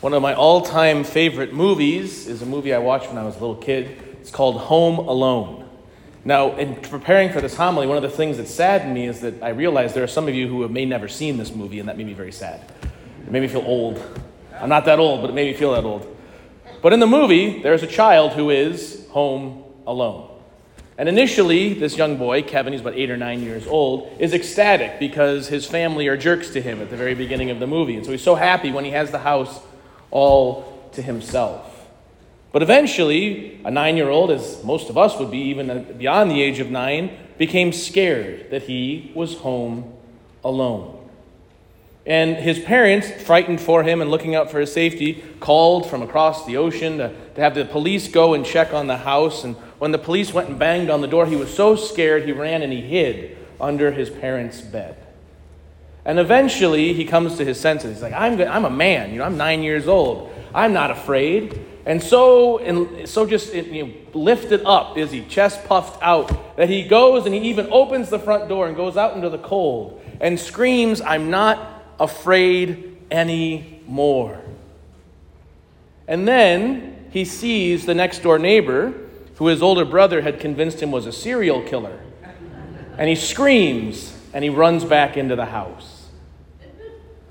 One of my all time favorite movies is a movie I watched when I was a little kid. It's called Home Alone. Now, in preparing for this homily, one of the things that saddened me is that I realized there are some of you who have may never seen this movie, and that made me very sad. It made me feel old. I'm not that old, but it made me feel that old. But in the movie, there's a child who is home alone. And initially, this young boy, Kevin, he's about eight or nine years old, is ecstatic because his family are jerks to him at the very beginning of the movie. And so he's so happy when he has the house all to himself. But eventually, a nine year old, as most of us would be, even beyond the age of nine, became scared that he was home alone. And his parents, frightened for him and looking out for his safety, called from across the ocean to, to have the police go and check on the house. And when the police went and banged on the door, he was so scared he ran and he hid under his parents' bed. And eventually, he comes to his senses. He's like, I'm, I'm a man. You know, I'm nine years old. I'm not afraid. And so, and so just you know, lifted up is he, chest puffed out, that he goes and he even opens the front door and goes out into the cold and screams, I'm not afraid anymore. And then he sees the next door neighbor, who his older brother had convinced him was a serial killer. And he screams and he runs back into the house.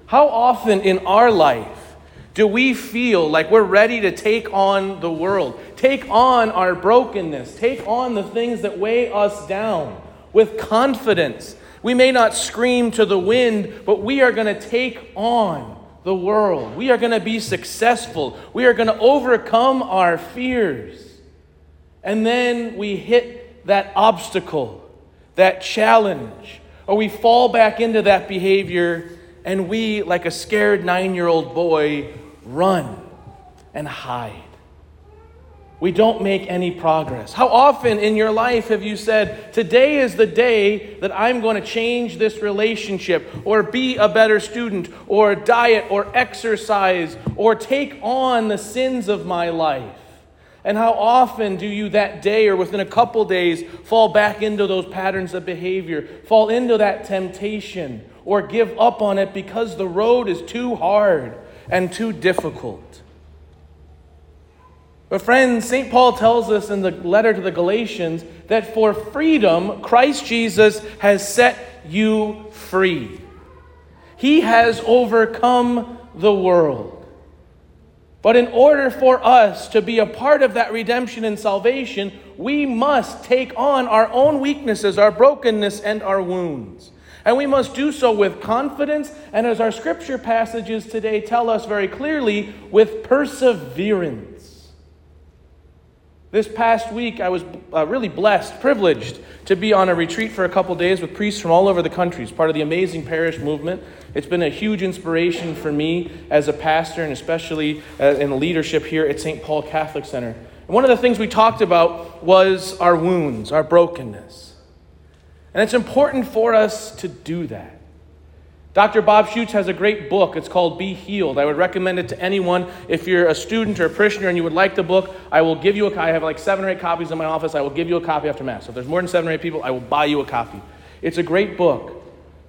How often in our life do we feel like we're ready to take on the world, take on our brokenness, take on the things that weigh us down with confidence? We may not scream to the wind, but we are going to take on the world. We are going to be successful. We are going to overcome our fears. And then we hit that obstacle, that challenge, or we fall back into that behavior and we, like a scared nine year old boy, run and hide. We don't make any progress. How often in your life have you said, Today is the day that I'm going to change this relationship, or be a better student, or diet, or exercise, or take on the sins of my life? And how often do you that day or within a couple days fall back into those patterns of behavior, fall into that temptation, or give up on it because the road is too hard and too difficult? But, friends, St. Paul tells us in the letter to the Galatians that for freedom, Christ Jesus has set you free. He has overcome the world. But in order for us to be a part of that redemption and salvation, we must take on our own weaknesses, our brokenness, and our wounds. And we must do so with confidence, and as our scripture passages today tell us very clearly, with perseverance. This past week, I was uh, really blessed, privileged to be on a retreat for a couple days with priests from all over the country. It's part of the amazing parish movement. It's been a huge inspiration for me as a pastor and especially uh, in leadership here at St. Paul Catholic Center. And one of the things we talked about was our wounds, our brokenness. And it's important for us to do that. Dr. Bob Schuchts has a great book. It's called Be Healed. I would recommend it to anyone. If you're a student or a parishioner and you would like the book, I will give you a copy. I have like seven or eight copies in my office. I will give you a copy after Mass. So if there's more than seven or eight people, I will buy you a copy. It's a great book.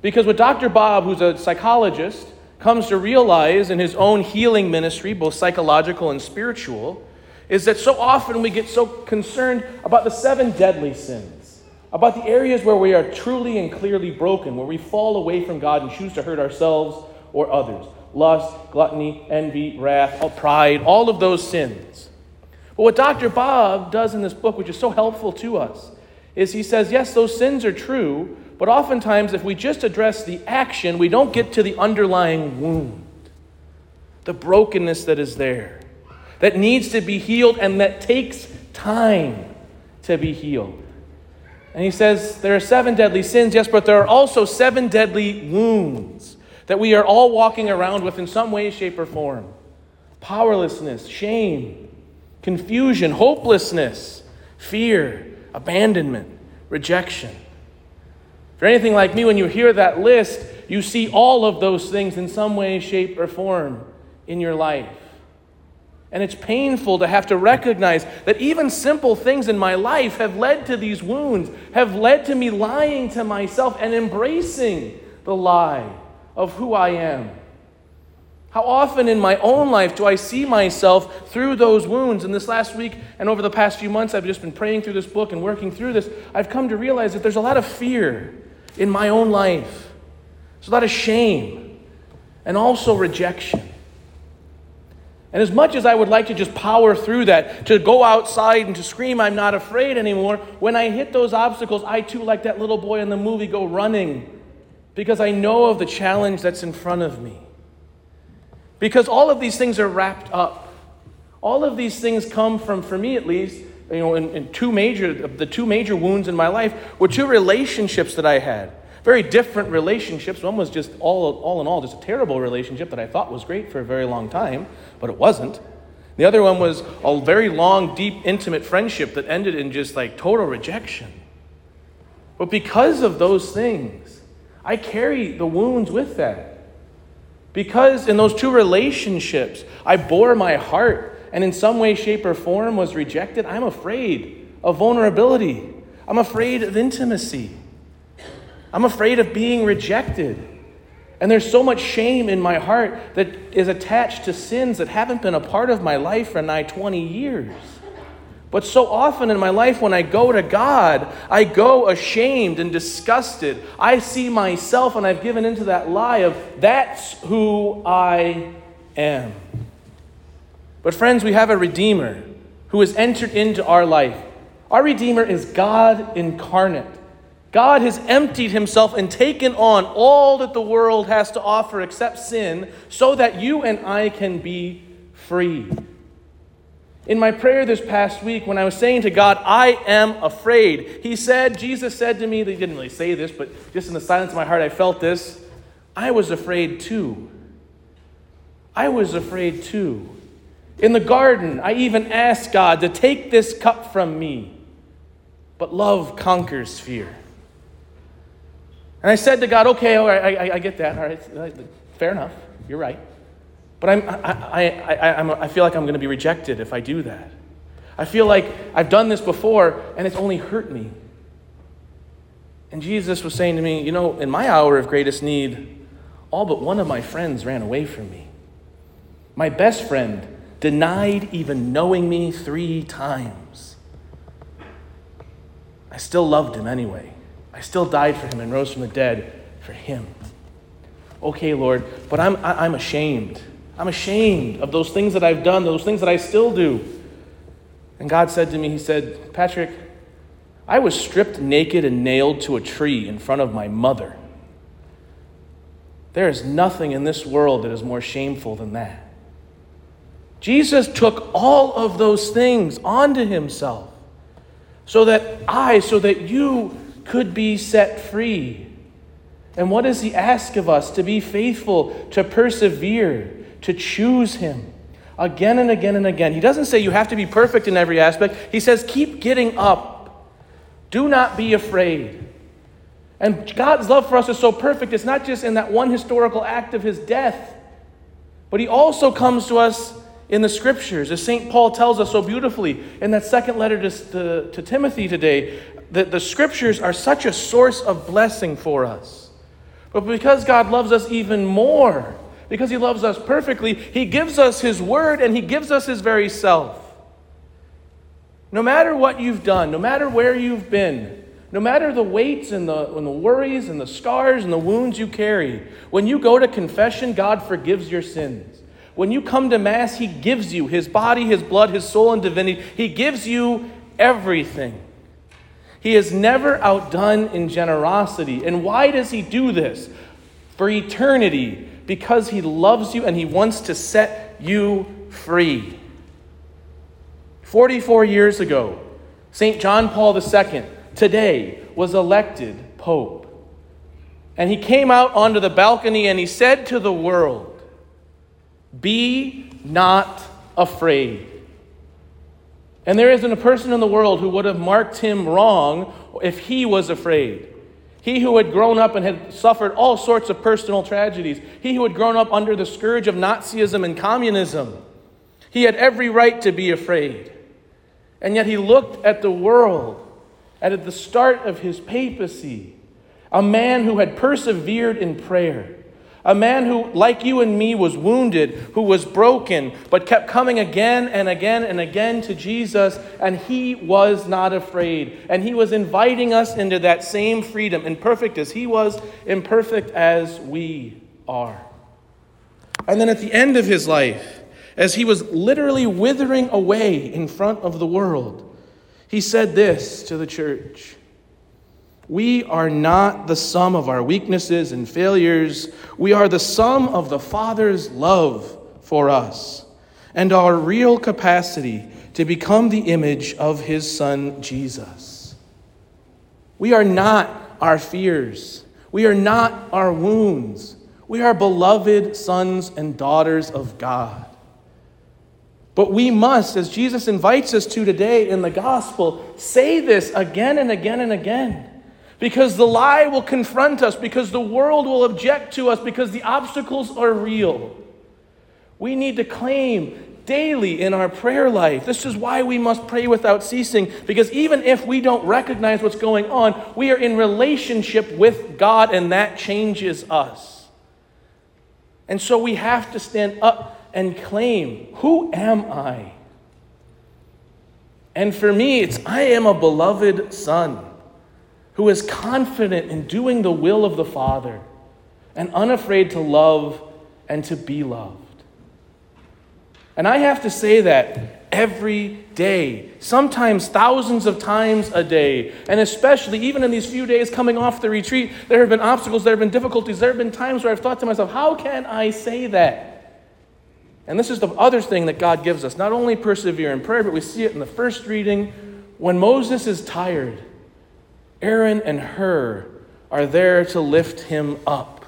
Because what Dr. Bob, who's a psychologist, comes to realize in his own healing ministry, both psychological and spiritual, is that so often we get so concerned about the seven deadly sins about the areas where we are truly and clearly broken, where we fall away from God and choose to hurt ourselves or others lust, gluttony, envy, wrath, pride, all of those sins. But what Dr. Bob does in this book, which is so helpful to us, is he says, yes, those sins are true, but oftentimes if we just address the action, we don't get to the underlying wound, the brokenness that is there, that needs to be healed and that takes time to be healed. And he says there are seven deadly sins, yes, but there are also seven deadly wounds that we are all walking around with in some way, shape, or form powerlessness, shame, confusion, hopelessness, fear, abandonment, rejection. If you're anything like me, when you hear that list, you see all of those things in some way, shape, or form in your life. And it's painful to have to recognize that even simple things in my life have led to these wounds, have led to me lying to myself and embracing the lie of who I am. How often in my own life do I see myself through those wounds? And this last week and over the past few months, I've just been praying through this book and working through this. I've come to realize that there's a lot of fear in my own life, there's a lot of shame, and also rejection. And as much as I would like to just power through that, to go outside and to scream, I'm not afraid anymore, when I hit those obstacles, I too, like that little boy in the movie, go running because I know of the challenge that's in front of me. Because all of these things are wrapped up. All of these things come from, for me at least, you know, in, in two major, the two major wounds in my life were two relationships that I had. Very different relationships. One was just all, all in all, just a terrible relationship that I thought was great for a very long time, but it wasn't. The other one was a very long, deep, intimate friendship that ended in just like total rejection. But because of those things, I carry the wounds with that. Because in those two relationships, I bore my heart and in some way, shape, or form was rejected, I'm afraid of vulnerability. I'm afraid of intimacy. I'm afraid of being rejected. And there's so much shame in my heart that is attached to sins that haven't been a part of my life for nigh 20 years. But so often in my life, when I go to God, I go ashamed and disgusted. I see myself and I've given into that lie of that's who I am. But, friends, we have a Redeemer who has entered into our life. Our Redeemer is God incarnate. God has emptied himself and taken on all that the world has to offer except sin so that you and I can be free. In my prayer this past week, when I was saying to God, I am afraid, He said, Jesus said to me, He didn't really say this, but just in the silence of my heart, I felt this. I was afraid too. I was afraid too. In the garden, I even asked God to take this cup from me, but love conquers fear. And I said to God, okay, all right, I, I, I get that. All right, fair enough. You're right. But I'm, I, I, I, I'm, I feel like I'm going to be rejected if I do that. I feel like I've done this before and it's only hurt me. And Jesus was saying to me, You know, in my hour of greatest need, all but one of my friends ran away from me. My best friend denied even knowing me three times. I still loved him anyway. I still died for him and rose from the dead for him. Okay, Lord, but I'm, I'm ashamed. I'm ashamed of those things that I've done, those things that I still do. And God said to me, He said, Patrick, I was stripped naked and nailed to a tree in front of my mother. There is nothing in this world that is more shameful than that. Jesus took all of those things onto himself so that I, so that you could be set free. And what does he ask of us? To be faithful, to persevere, to choose him again and again and again. He doesn't say you have to be perfect in every aspect. He says, keep getting up. Do not be afraid. And God's love for us is so perfect. It's not just in that one historical act of his death, but he also comes to us in the scriptures, as St. Paul tells us so beautifully in that second letter to, to, to Timothy today that the scriptures are such a source of blessing for us. But because God loves us even more, because He loves us perfectly, He gives us His word and He gives us His very self. No matter what you've done, no matter where you've been, no matter the weights and the, and the worries and the scars and the wounds you carry, when you go to confession, God forgives your sins. When you come to Mass, He gives you His body, His blood, His soul, and divinity. He gives you everything. He is never outdone in generosity. And why does he do this? For eternity, because he loves you and he wants to set you free. 44 years ago, St. John Paul II, today, was elected Pope. And he came out onto the balcony and he said to the world, Be not afraid. And there isn't a person in the world who would have marked him wrong if he was afraid. He who had grown up and had suffered all sorts of personal tragedies, he who had grown up under the scourge of Nazism and communism, he had every right to be afraid. And yet he looked at the world, at the start of his papacy, a man who had persevered in prayer, A man who, like you and me, was wounded, who was broken, but kept coming again and again and again to Jesus, and he was not afraid. And he was inviting us into that same freedom, imperfect as he was, imperfect as we are. And then at the end of his life, as he was literally withering away in front of the world, he said this to the church we are not the sum of our weaknesses and failures. We are the sum of the Father's love for us and our real capacity to become the image of His Son, Jesus. We are not our fears. We are not our wounds. We are beloved sons and daughters of God. But we must, as Jesus invites us to today in the gospel, say this again and again and again because the lie will confront us, because the world will object to us, because the obstacles are real. We need to claim daily in our prayer life. This is why we must pray without ceasing, because even if we don't recognize what's going on, we are in relationship with God, and that changes us. And so we have to stand up and claim Who am I? And for me, it's I am a beloved son who is confident in doing the will of the Father and unafraid to love and to be loved. And I have to say that every day, sometimes thousands of times a day, and especially even in these few days coming off the retreat, there have been obstacles, there have been difficulties, there have been times where I've thought to myself, how can I say that? And this is the other thing that God gives us. Not only persevere in prayer, but we see it in the first reading. When Moses is tired, Aaron and Hur are there to lift him up.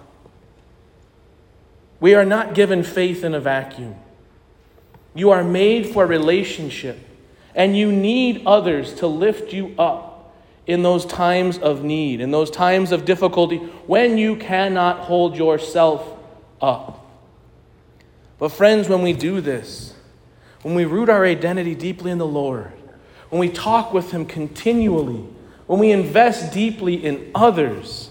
We are not given faith in a vacuum. You are made for relationship, and you need others to lift you up in those times of need, in those times of difficulty, when you cannot hold yourself up. But, friends, when we do this, when we root our identity deeply in the Lord, when we talk with Him continually, when we invest deeply in others,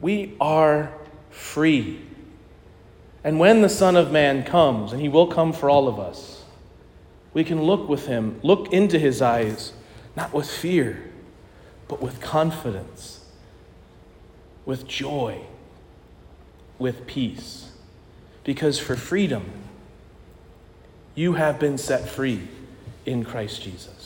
we are free. And when the Son of Man comes, and he will come for all of us, we can look with him, look into his eyes, not with fear, but with confidence, with joy, with peace. Because for freedom, you have been set free in Christ Jesus.